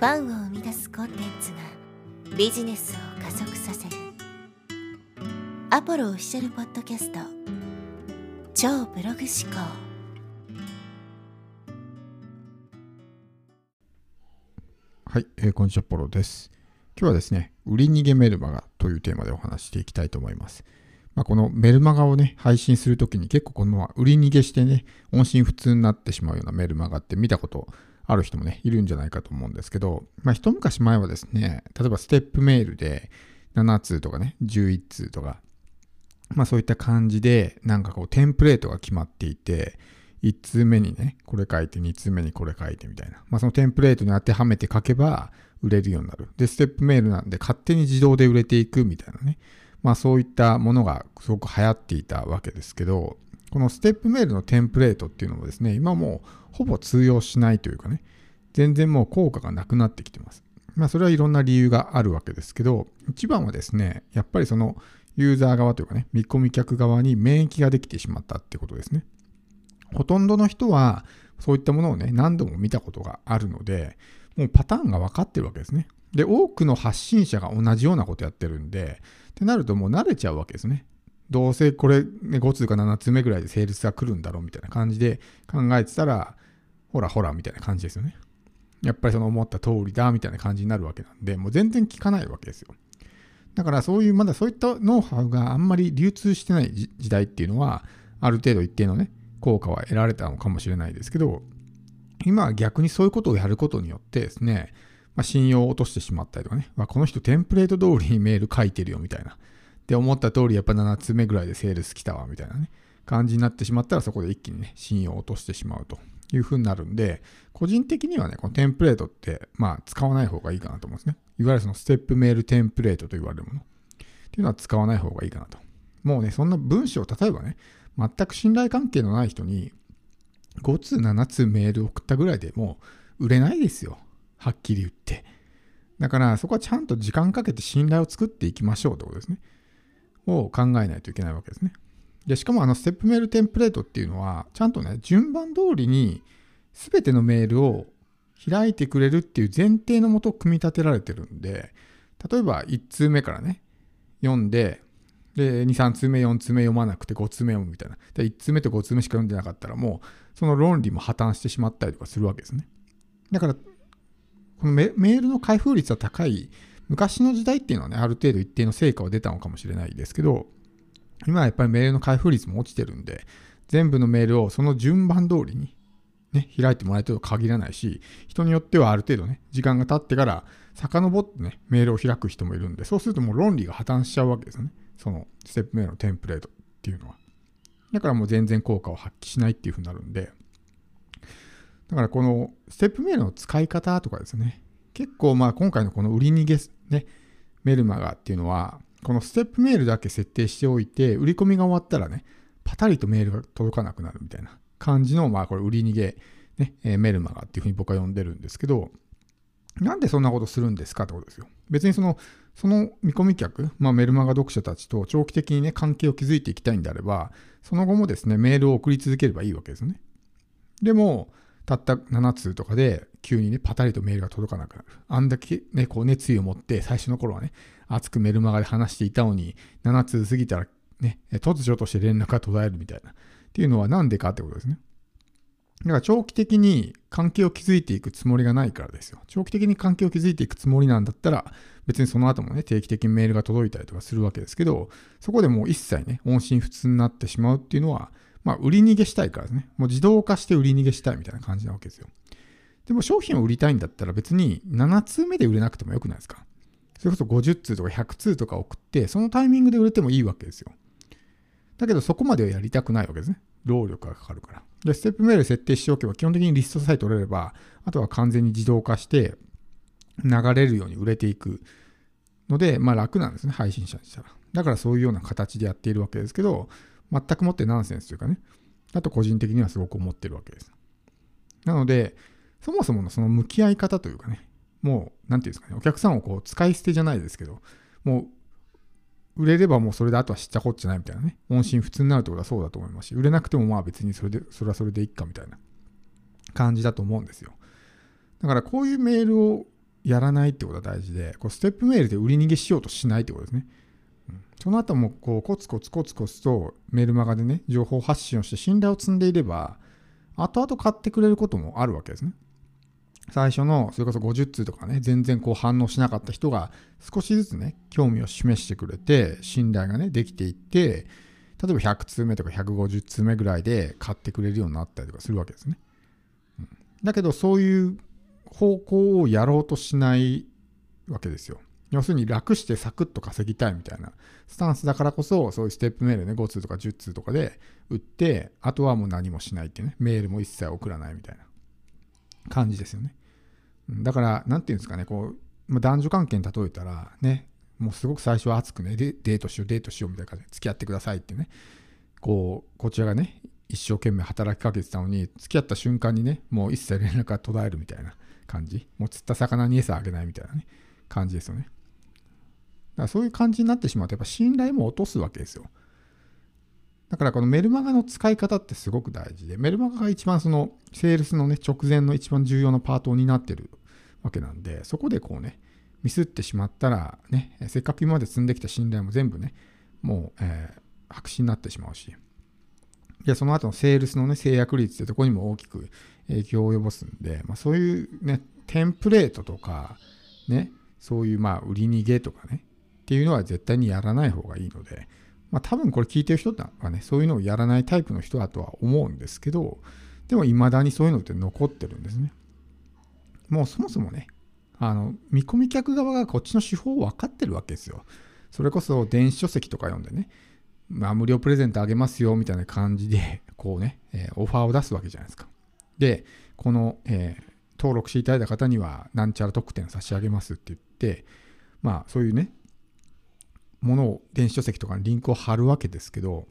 ファンを生み出すコンテンツがビジネスを加速させるアポロオフィシャルポッドキャスト超ブログ思考はい、えーこんにちは、ポロです。今日はですね、売り逃げメルマガというテーマでお話ししていきたいと思います。まあ、このメルマガをね、配信するときに結構この売り逃げしてね、音信不通になってしまうようなメルマガって見たことある人もね、いるんじゃないかと思うんですけど、まあ、一昔前はですね、例えばステップメールで7通とかね、11通とか、まあそういった感じで、なんかこうテンプレートが決まっていて、1通目にね、これ書いて、2通目にこれ書いてみたいな。まあそのテンプレートに当てはめて書けば売れるようになる。で、ステップメールなんで勝手に自動で売れていくみたいなね。まあそういったものがすごく流行っていたわけですけど、このステップメールのテンプレートっていうのもですね、今もうほぼ通用しないというかね、全然もう効果がなくなってきてます。まあそれはいろんな理由があるわけですけど、一番はですね、やっぱりそのユーザー側というかね、見込み客側に免疫ができてしまったってことですね。ほとんどの人はそういったものをね、何度も見たことがあるので、もうパターンが分かってるわけですね。で、多くの発信者が同じようなことやってるんで、ってなるともう慣れちゃうわけですね。どうせこれ、ね、5通か7通目ぐらいでセールスが来るんだろうみたいな感じで考えてたら、ほらほらみたいな感じですよね。やっぱりその思った通りだみたいな感じになるわけなんで、もう全然効かないわけですよ。だからそういう、まだそういったノウハウがあんまり流通してない時時代っていうのは、ある程度一定のね、効果は得られたのかもしれないですけど、今は逆にそういうことをやることによってですね、まあ、信用を落としてしまったりとかね、まあ、この人テンプレート通りにメール書いてるよみたいな。で、思った通りやっぱ7つ目ぐらいでセールス来たわみたいなね、感じになってしまったらそこで一気にね、信用を落としてしまうというふうになるんで、個人的にはね、このテンプレートって、まあ使わない方がいいかなと思うんですね。いわゆるそのステップメールテンプレートと言われるものっていうのは使わない方がいいかなと。もうね、そんな文章、例えばね、全く信頼関係のない人に5通7通メール送ったぐらいでもう売れないですよ。はっきり言って。だからそこはちゃんと時間かけて信頼を作っていきましょうってことですね。を考えないといけないわけですね。で、しかもあのステップメールテンプレートっていうのは、ちゃんとね、順番通りに全てのメールを開いてくれるっていう前提のもと組み立てられてるんで、例えば1通目からね、読んで、で、2、3通目、4通目読まなくて5通目読むみたいな。で、1通目と5通目しか読んでなかったらもう、その論理も破綻してしまったりとかするわけですね。だから、このメメールの開封率は高い、昔の時代っていうのはね、ある程度一定の成果は出たのかもしれないですけど、今はやっぱりメールの開封率も落ちてるんで、全部のメールをその順番通りに、ね、開いてもらえると限らないし、人によってはある程度ね、時間が経ってから、遡ってね、メールを開く人もいるんで、そうするともう論理が破綻しちゃうわけですよね。そのステップメールのテンプレートっていうのは。だからもう全然効果を発揮しないっていうふうになるんで、だからこのステップメールの使い方とかですね、結構まあ今回のこの売り逃げね、メルマガっていうのは、このステップメールだけ設定しておいて、売り込みが終わったらね、パタリとメールが届かなくなるみたいな感じの、まあこれ売り逃げ、ね、えメルマガっていうふうに僕は呼んでるんですけど、なんでそんなことするんですかってことですよ。別にその、その見込み客、まあ、メルマガ読者たちと長期的にね、関係を築いていきたいんであれば、その後もですね、メールを送り続ければいいわけですね。でも、たった7通とかで、急にね、パタリとメールが届かなくなる。あんだけね、こう熱意を持って、最初の頃はね、熱くメルマガで話していたのに、7通過ぎたらね、突如として連絡が途絶えるみたいな。っていうのはなんでかってことですね。だから長期的に関係を築いていくつもりがないからですよ。長期的に関係を築いていくつもりなんだったら、別にその後もね、定期的にメールが届いたりとかするわけですけど、そこでもう一切ね、音信不通になってしまうっていうのは、まあ、売り逃げしたいからですね。もう自動化して売り逃げしたいみたいな感じなわけですよ。でも商品を売りたいんだったら別に7通目で売れなくてもよくないですか？それこそ50通とか100通とか送って、そのタイミングで売れてもいいわけですよ。だけどそこまではやりたくないわけですね。労力がかかるから。で、ステップメール設定しておけば基本的にリストさえ取れれば、あとは完全に自動化して流れるように売れていくので、まあ楽なんですね、配信者にしたら。だからそういうような形でやっているわけですけど、全くもってナンセンスというかね、あと個人的にはすごく思ってるわけです。なので、そもそものその向き合い方というかね、もう、なんていうんですかね、お客さんをこう使い捨てじゃないですけど、もう売れればもうそれであとは知ったこっちゃないみたいなね。音信不通になるってことはそうだと思いますし、売れなくてもまあ別にそれで、それはそれでいいかみたいな感じだと思うんですよ。だからこういうメールをやらないってことが大事で、こうステップメールで売り逃げしようとしないってことですね。その後もこうコツコツコツコツとメルマガでね、情報発信をして信頼を積んでいれば、後々買ってくれることもあるわけですね。最初の、それこそ50通とかね、全然こう反応しなかった人が少しずつね、興味を示してくれて、信頼がね、できていって、例えば100通目とか150通目ぐらいで買ってくれるようになったりとかするわけですね。だけど、そういう方向をやろうとしないわけですよ。要するに楽してサクッと稼ぎたいみたいなスタンスだからこそ、そういうステップメールね、5通とか10通とかで売って、あとはもう何もしないってね、メールも一切送らないみたいな感じですよね。だから、なんていうんですかね、こう、まあ、男女関係に例えたら、ね、もうすごく最初は熱くね、デートしよう、デートしようみたいな感じで付き合ってくださいってね、こう、こちらがね、一生懸命働きかけてたのに、付き合った瞬間にね、もう一切連絡が途絶えるみたいな感じ。もう釣った魚に餌あげないみたいなね、感じですよね。だからそういう感じになってしまうと、やっぱ信頼も落とすわけですよ。だからこのメルマガの使い方ってすごく大事で、メルマガが一番そのセールスのね、直前の一番重要なパートになってるわけなんで、そこでこうね、ミスってしまったらね、せっかく今まで積んできた信頼も全部ね、もう、えー、白紙になってしまうし、で、その後のセールスのね、制約率ってとこにも大きく影響を及ぼすんで、まあ、そういうね、テンプレートとか、ね、そういうまあ売り逃げとかね、っていうのは絶対にやらない方がいいので、まあ多分これ聞いてる人はね、そういうのをやらないタイプの人だとは思うんですけど、でも未だにそういうのって残ってるんですね。もうそもそもね、あの、見込み客側がこっちの手法を分かってるわけですよ。それこそ電子書籍とか読んでね、まあ、無料プレゼントあげますよみたいな感じで、こうね、えー、オファーを出すわけじゃないですか。で、この、えー、登録していただいた方には、なんちゃら特典差し上げますって言って、まあ、そういうね、ものを電子書籍とかにリンクを貼るわけですけど、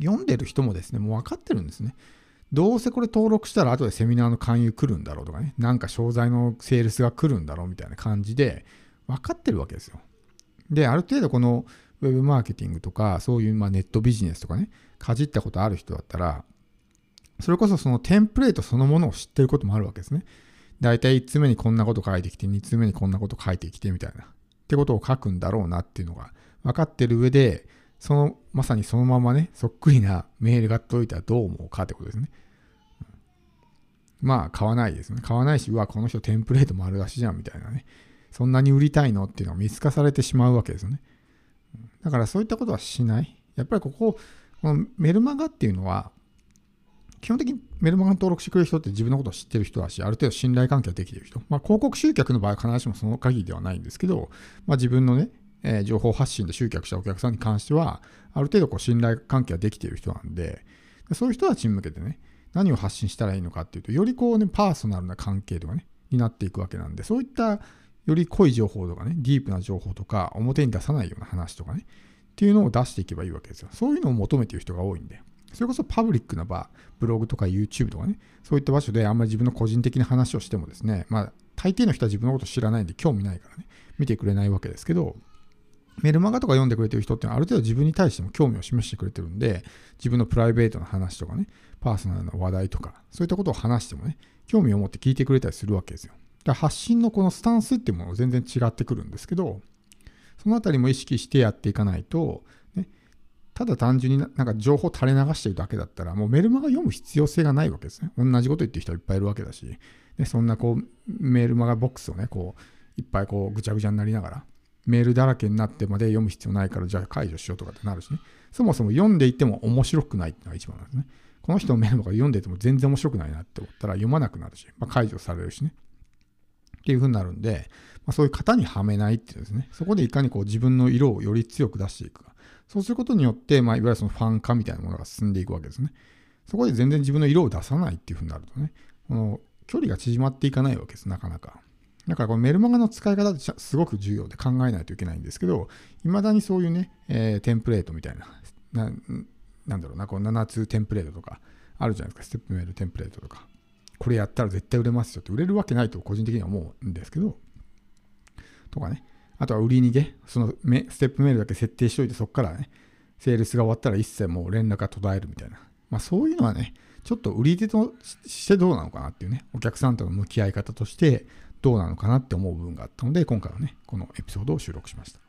読んでる人もですね、もう分かってるんですね。どうせこれ登録したら後でセミナーの勧誘来るんだろうとかね、なんか商材のセールスが来るんだろうみたいな感じで分かってるわけですよ。で、ある程度このウェブマーケティングとか、そういうまネットビジネスとかね、かじったことある人だったら、それこそそのテンプレートそのものを知ってることもあるわけですね。だいたい1つ目にこんなこと書いてきて、2つ目にこんなこと書いてきてみたいな。ってことを書くんだろうなっていうのが分かってる上で、その、まさにそのままね、そっくりなメールが届いたらどう思うかってことですね。まあ、買わないですね。買わないし、うわ、この人テンプレート丸出しじゃんみたいなね。そんなに売りたいのっていうのが見透かされてしまうわけですよね。だからそういったことはしない。やっぱりここ、このメルマガっていうのは、基本的にメルマガに登録してくれる人って自分のことを知ってる人だし、ある程度信頼関係ができてる人。まあ、広告集客の場合は必ずしもその限りではないんですけど、まあ、自分のね、えー、情報発信で集客したお客さんに関しては、ある程度こう信頼関係ができている人なんで、そういう人たちに向けてね、何を発信したらいいのかっていうと、よりこうね、パーソナルな関係とかね、になっていくわけなんで、そういったより濃い情報とかね、ディープな情報とか、表に出さないような話とかね、っていうのを出していけばいいわけですよ。そういうのを求めている人が多いんで。それこそパブリックな場、ブログとか YouTube とかね、そういった場所であんまり自分の個人的な話をしてもですね、まあ、大抵の人は自分のこと知らないんで興味ないからね、見てくれないわけですけど、メルマガとか読んでくれてる人ってのはある程度自分に対しても興味を示してくれてるんで、自分のプライベートな話とかね、パーソナルな話題とか、そういったことを話してもね、興味を持って聞いてくれたりするわけですよ。だから発信のこのスタンスっていうもの全然違ってくるんですけど、そのあたりも意識してやっていかないと、ただ単純になんか情報垂れ流してるだけだったら、もうメルマガ読む必要性がないわけですね。同じこと言ってる人はいっぱいいるわけだし、でそんなこうメールマガボックスをね、こういっぱいこうぐちゃぐちゃになりながら、メールだらけになってまで読む必要ないから、じゃあ解除しようとかってなるしね。そもそも読んでいても面白くないっていうのが一番なんですね。この人のメールとか読んでいても全然面白くないなって思ったら読まなくなるし、まあ、解除されるしね。っていう風になるんで、まあ、そういう型にはめないっていうですね、そこでいかにこう自分の色をより強く出していくか。そうすることによって、まあ、いわゆるそのファン化みたいなものが進んでいくわけですね。そこで全然自分の色を出さないっていう風になるとね、この距離が縮まっていかないわけです、なかなか。だからこのメルマガの使い方ってすごく重要で考えないといけないんですけど、いまだにそういうね、えー、テンプレートみたいな、ななんだろうな、この7つテンプレートとかあるじゃないですか、ステップメールテンプレートとか。これやったら絶対売れますよって売れるわけないと個人的には思うんですけど、とかね。あとは売り逃げ、そのステップメールだけ設定しといて、そこからね、セールスが終わったら一切もう連絡が途絶えるみたいな。まあそういうのはね、ちょっと売り手としてどうなのかなっていうね、お客さんとの向き合い方としてどうなのかなって思う部分があったので、今回はね、このエピソードを収録しました。